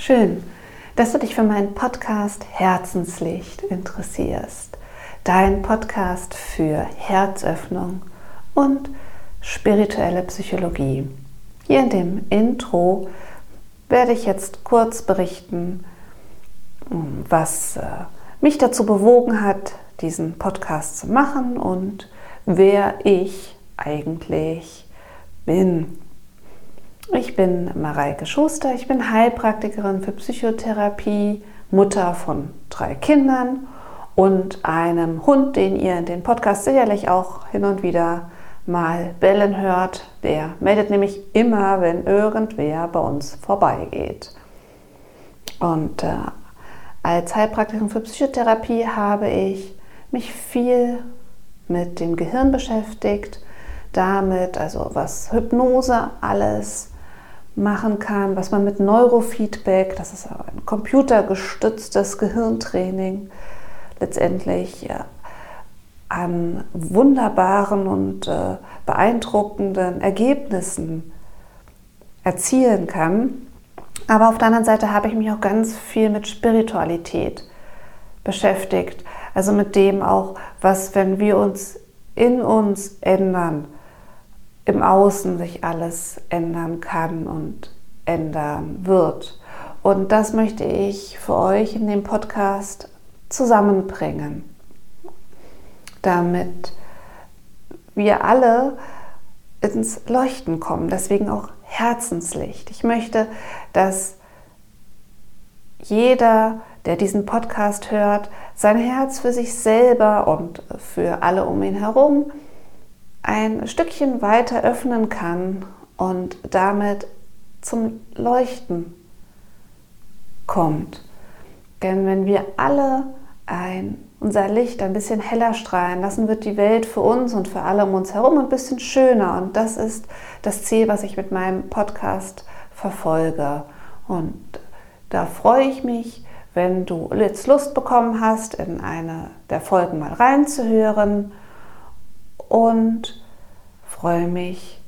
Schön, dass du dich für meinen Podcast Herzenslicht interessierst. Dein Podcast für Herzöffnung und spirituelle Psychologie. Hier in dem Intro werde ich jetzt kurz berichten, was äh, mich dazu bewogen hat, diesen Podcast zu machen und wer ich eigentlich bin. Ich bin Mareike Schuster, ich bin Heilpraktikerin für Psychotherapie, Mutter von drei Kindern und einem Hund, den ihr in den Podcast sicherlich auch hin und wieder mal bellen hört. Der meldet nämlich immer, wenn irgendwer bei uns vorbeigeht. Und äh, als Heilpraktikerin für Psychotherapie habe ich mich viel mit dem Gehirn beschäftigt, damit, also was Hypnose alles machen kann, was man mit Neurofeedback, das ist ein computergestütztes Gehirntraining, letztendlich an wunderbaren und äh, beeindruckenden Ergebnissen erzielen kann. Aber auf der anderen Seite habe ich mich auch ganz viel mit Spiritualität beschäftigt. Also mit dem auch, was, wenn wir uns in uns ändern, im Außen sich alles ändern kann und ändern wird. Und das möchte ich für euch in dem Podcast zusammenbringen, damit wir alle ins Leuchten kommen. Deswegen auch Herzenslicht. Ich möchte, dass jeder, der diesen Podcast hört, sein Herz für sich selber und für alle um ihn herum ein Stückchen weiter öffnen kann und damit zum Leuchten kommt. Denn wenn wir alle ein, unser Licht ein bisschen heller strahlen lassen, wird die Welt für uns und für alle um uns herum ein bisschen schöner. Und das ist das Ziel, was ich mit meinem Podcast verfolge. Und da freue ich mich, wenn du jetzt Lust bekommen hast, in eine der Folgen mal reinzuhören und freue mich